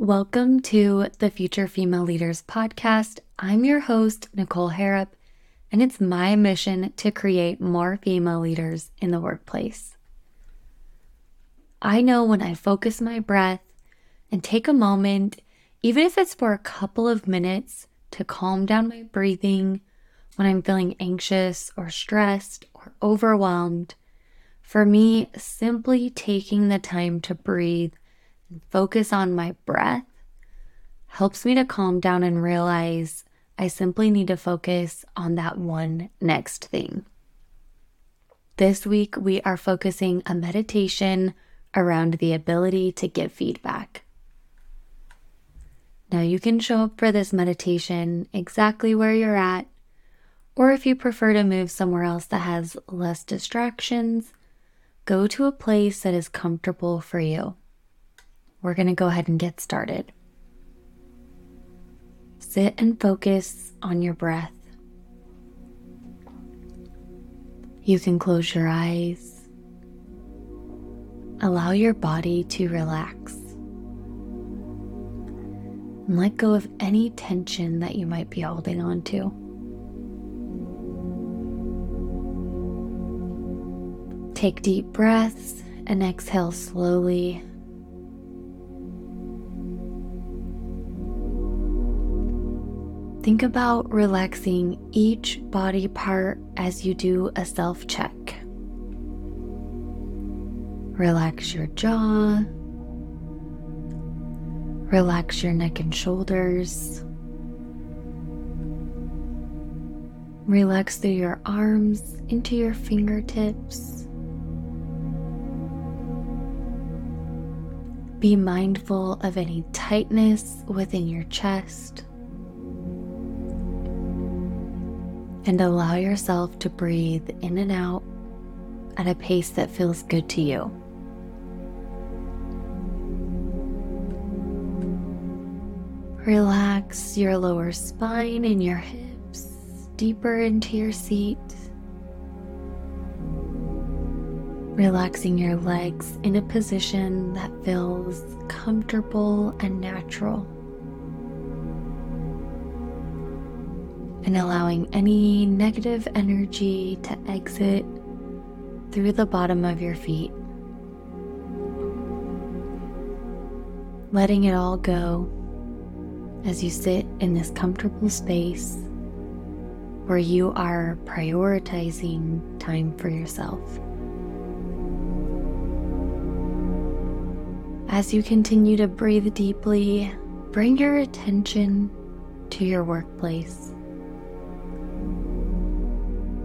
Welcome to the Future Female Leaders podcast. I'm your host, Nicole Harrop, and it's my mission to create more female leaders in the workplace. I know when I focus my breath and take a moment, even if it's for a couple of minutes, to calm down my breathing when I'm feeling anxious or stressed or overwhelmed, for me, simply taking the time to breathe and focus on my breath helps me to calm down and realize I simply need to focus on that one next thing. This week, we are focusing a meditation around the ability to give feedback. Now, you can show up for this meditation exactly where you're at, or if you prefer to move somewhere else that has less distractions, go to a place that is comfortable for you we're going to go ahead and get started. Sit and focus on your breath. You can close your eyes. Allow your body to relax. And let go of any tension that you might be holding on to. Take deep breaths and exhale slowly Think about relaxing each body part as you do a self check. Relax your jaw. Relax your neck and shoulders. Relax through your arms into your fingertips. Be mindful of any tightness within your chest. And allow yourself to breathe in and out at a pace that feels good to you. Relax your lower spine and your hips deeper into your seat. Relaxing your legs in a position that feels comfortable and natural. And allowing any negative energy to exit through the bottom of your feet. Letting it all go as you sit in this comfortable space where you are prioritizing time for yourself. As you continue to breathe deeply, bring your attention to your workplace.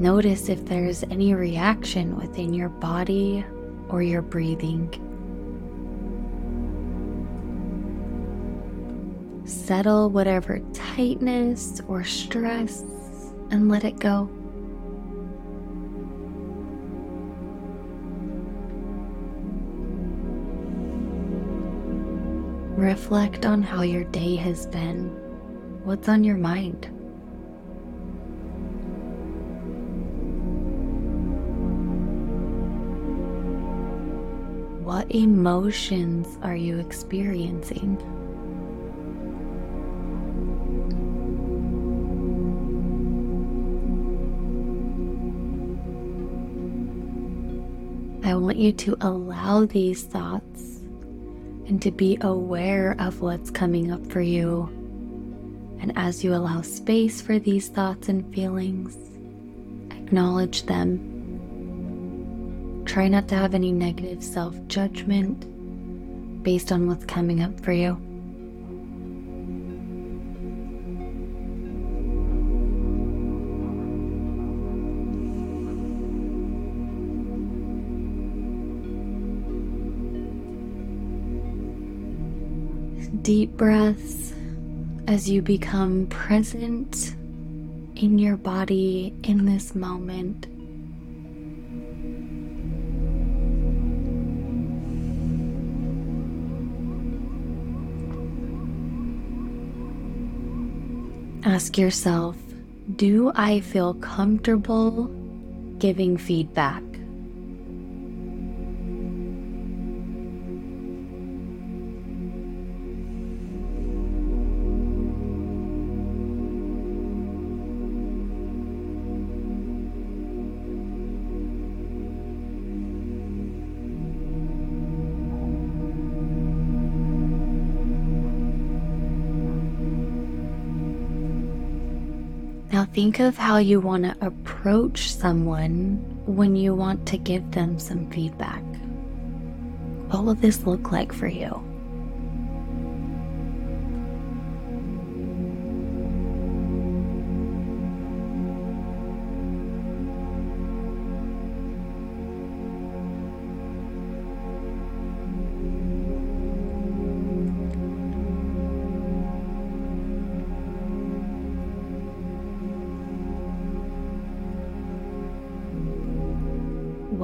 Notice if there's any reaction within your body or your breathing. Settle whatever tightness or stress and let it go. Reflect on how your day has been. What's on your mind? What emotions are you experiencing? I want you to allow these thoughts and to be aware of what's coming up for you. And as you allow space for these thoughts and feelings, acknowledge them Try not to have any negative self judgment based on what's coming up for you. Deep breaths as you become present in your body in this moment. Ask yourself Do I feel comfortable giving feedback? Now think of how you want to approach someone when you want to give them some feedback. What will this look like for you?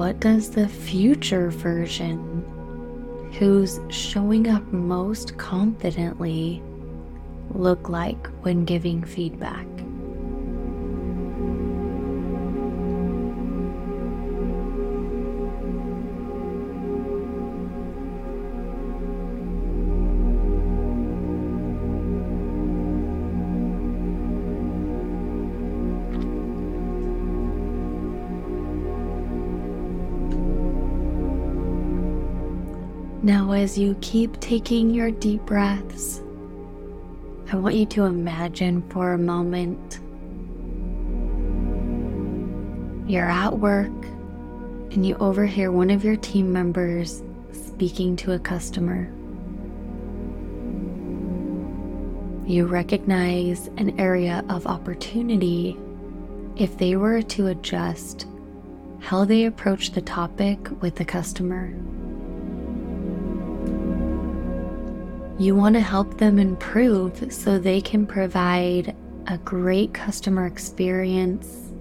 What does the future version, who's showing up most confidently, look like when giving feedback? Now, as you keep taking your deep breaths, I want you to imagine for a moment you're at work and you overhear one of your team members speaking to a customer. You recognize an area of opportunity if they were to adjust how they approach the topic with the customer. You want to help them improve so they can provide a great customer experience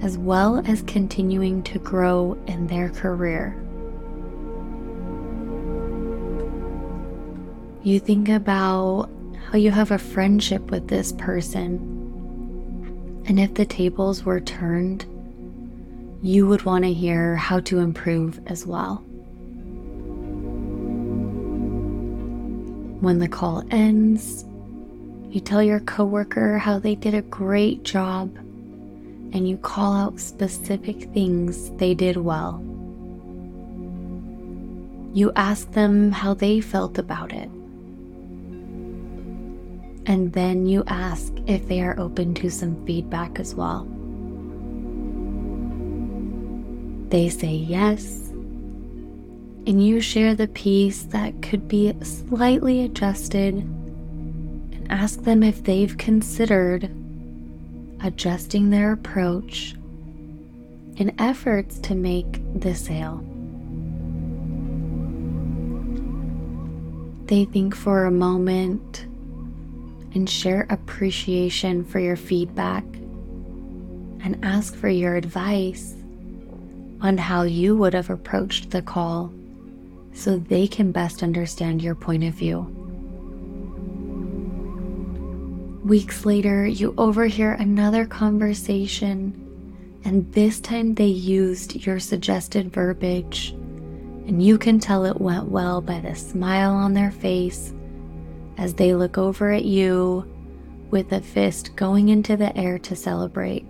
as well as continuing to grow in their career. You think about how you have a friendship with this person, and if the tables were turned, you would want to hear how to improve as well. When the call ends, you tell your coworker how they did a great job and you call out specific things they did well. You ask them how they felt about it. And then you ask if they are open to some feedback as well. They say yes and you share the piece that could be slightly adjusted and ask them if they've considered adjusting their approach in efforts to make the sale. They think for a moment and share appreciation for your feedback and ask for your advice on how you would have approached the call so they can best understand your point of view. Weeks later, you overhear another conversation, and this time they used your suggested verbiage, and you can tell it went well by the smile on their face as they look over at you with a fist going into the air to celebrate.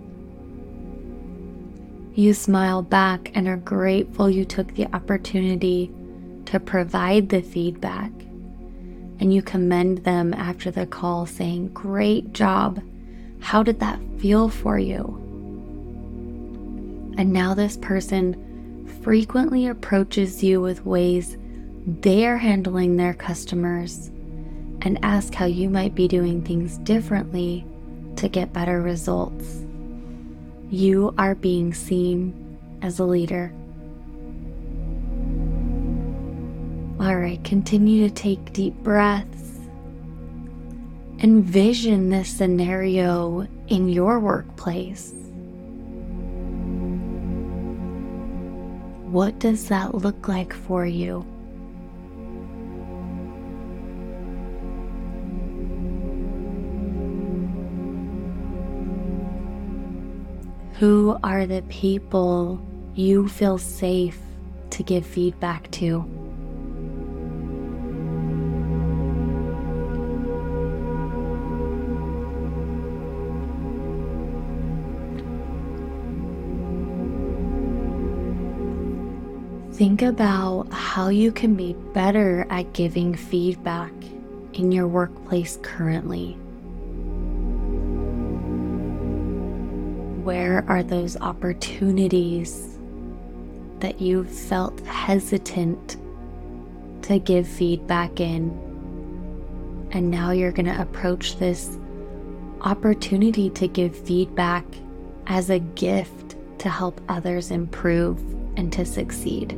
You smile back and are grateful you took the opportunity to provide the feedback. And you commend them after the call, saying, Great job. How did that feel for you? And now this person frequently approaches you with ways they are handling their customers and ask how you might be doing things differently to get better results. You are being seen as a leader. All right, continue to take deep breaths. Envision this scenario in your workplace. What does that look like for you? Who are the people you feel safe to give feedback to? Think about how you can be better at giving feedback in your workplace currently. where are those opportunities that you've felt hesitant to give feedback in? And now you're going to approach this opportunity to give feedback as a gift to help others improve and to succeed.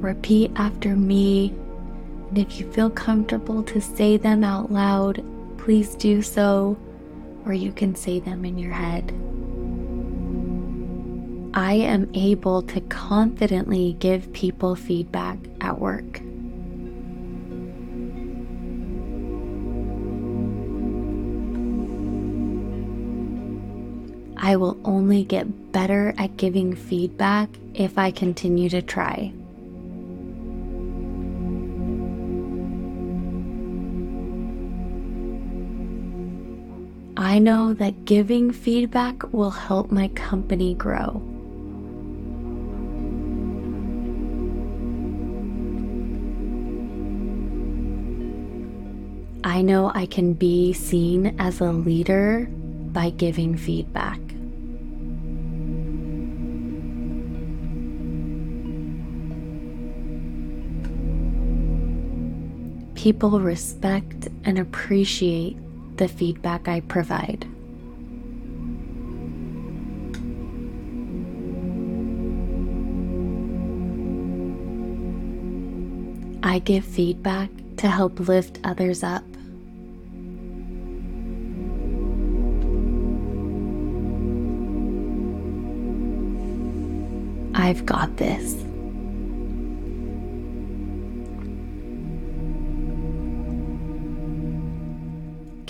Repeat after me, and if you feel comfortable to say them out loud, please do so, or you can say them in your head. I am able to confidently give people feedback at work. I will only get better at giving feedback if I continue to try. I know that giving feedback will help my company grow. I know I can be seen as a leader by giving feedback. People respect and appreciate the feedback I provide. I give feedback to help lift others up. I've got this.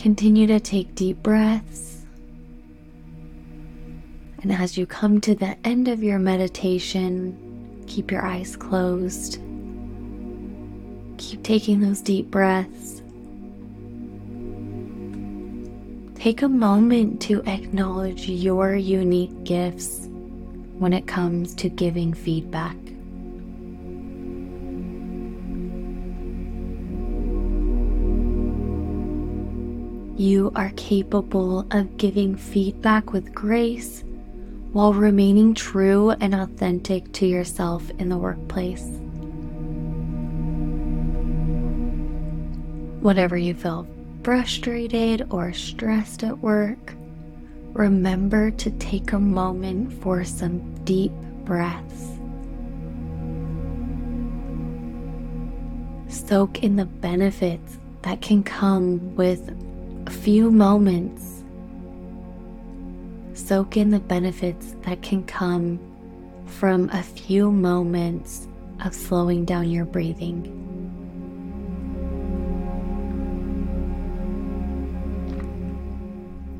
Continue to take deep breaths. And as you come to the end of your meditation, keep your eyes closed. Keep taking those deep breaths. Take a moment to acknowledge your unique gifts when it comes to giving feedback. You are capable of giving feedback with grace while remaining true and authentic to yourself in the workplace. Whatever you feel frustrated or stressed at work, remember to take a moment for some deep breaths. Soak in the benefits that can come with few moments. Soak in the benefits that can come from a few moments of slowing down your breathing.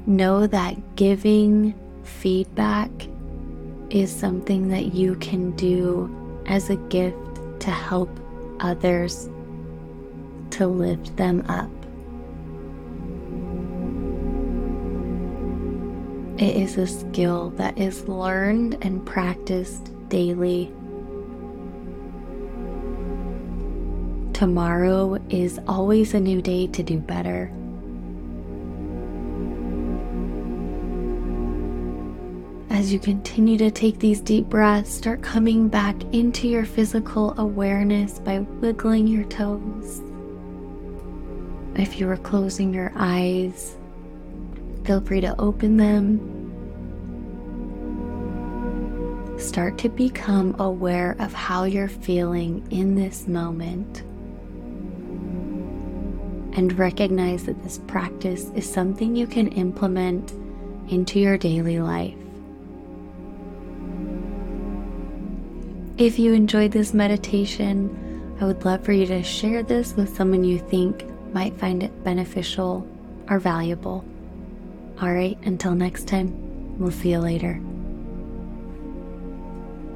Know that giving feedback is something that you can do as a gift to help others to lift them up. It is a skill that is learned and practiced daily. Tomorrow is always a new day to do better. As you continue to take these deep breaths, start coming back into your physical awareness by wiggling your toes. If you are closing your eyes, Feel free to open them. Start to become aware of how you're feeling in this moment. And recognize that this practice is something you can implement into your daily life. If you enjoyed this meditation, I would love for you to share this with someone you think might find it beneficial or valuable. All right, until next time. We'll see you later.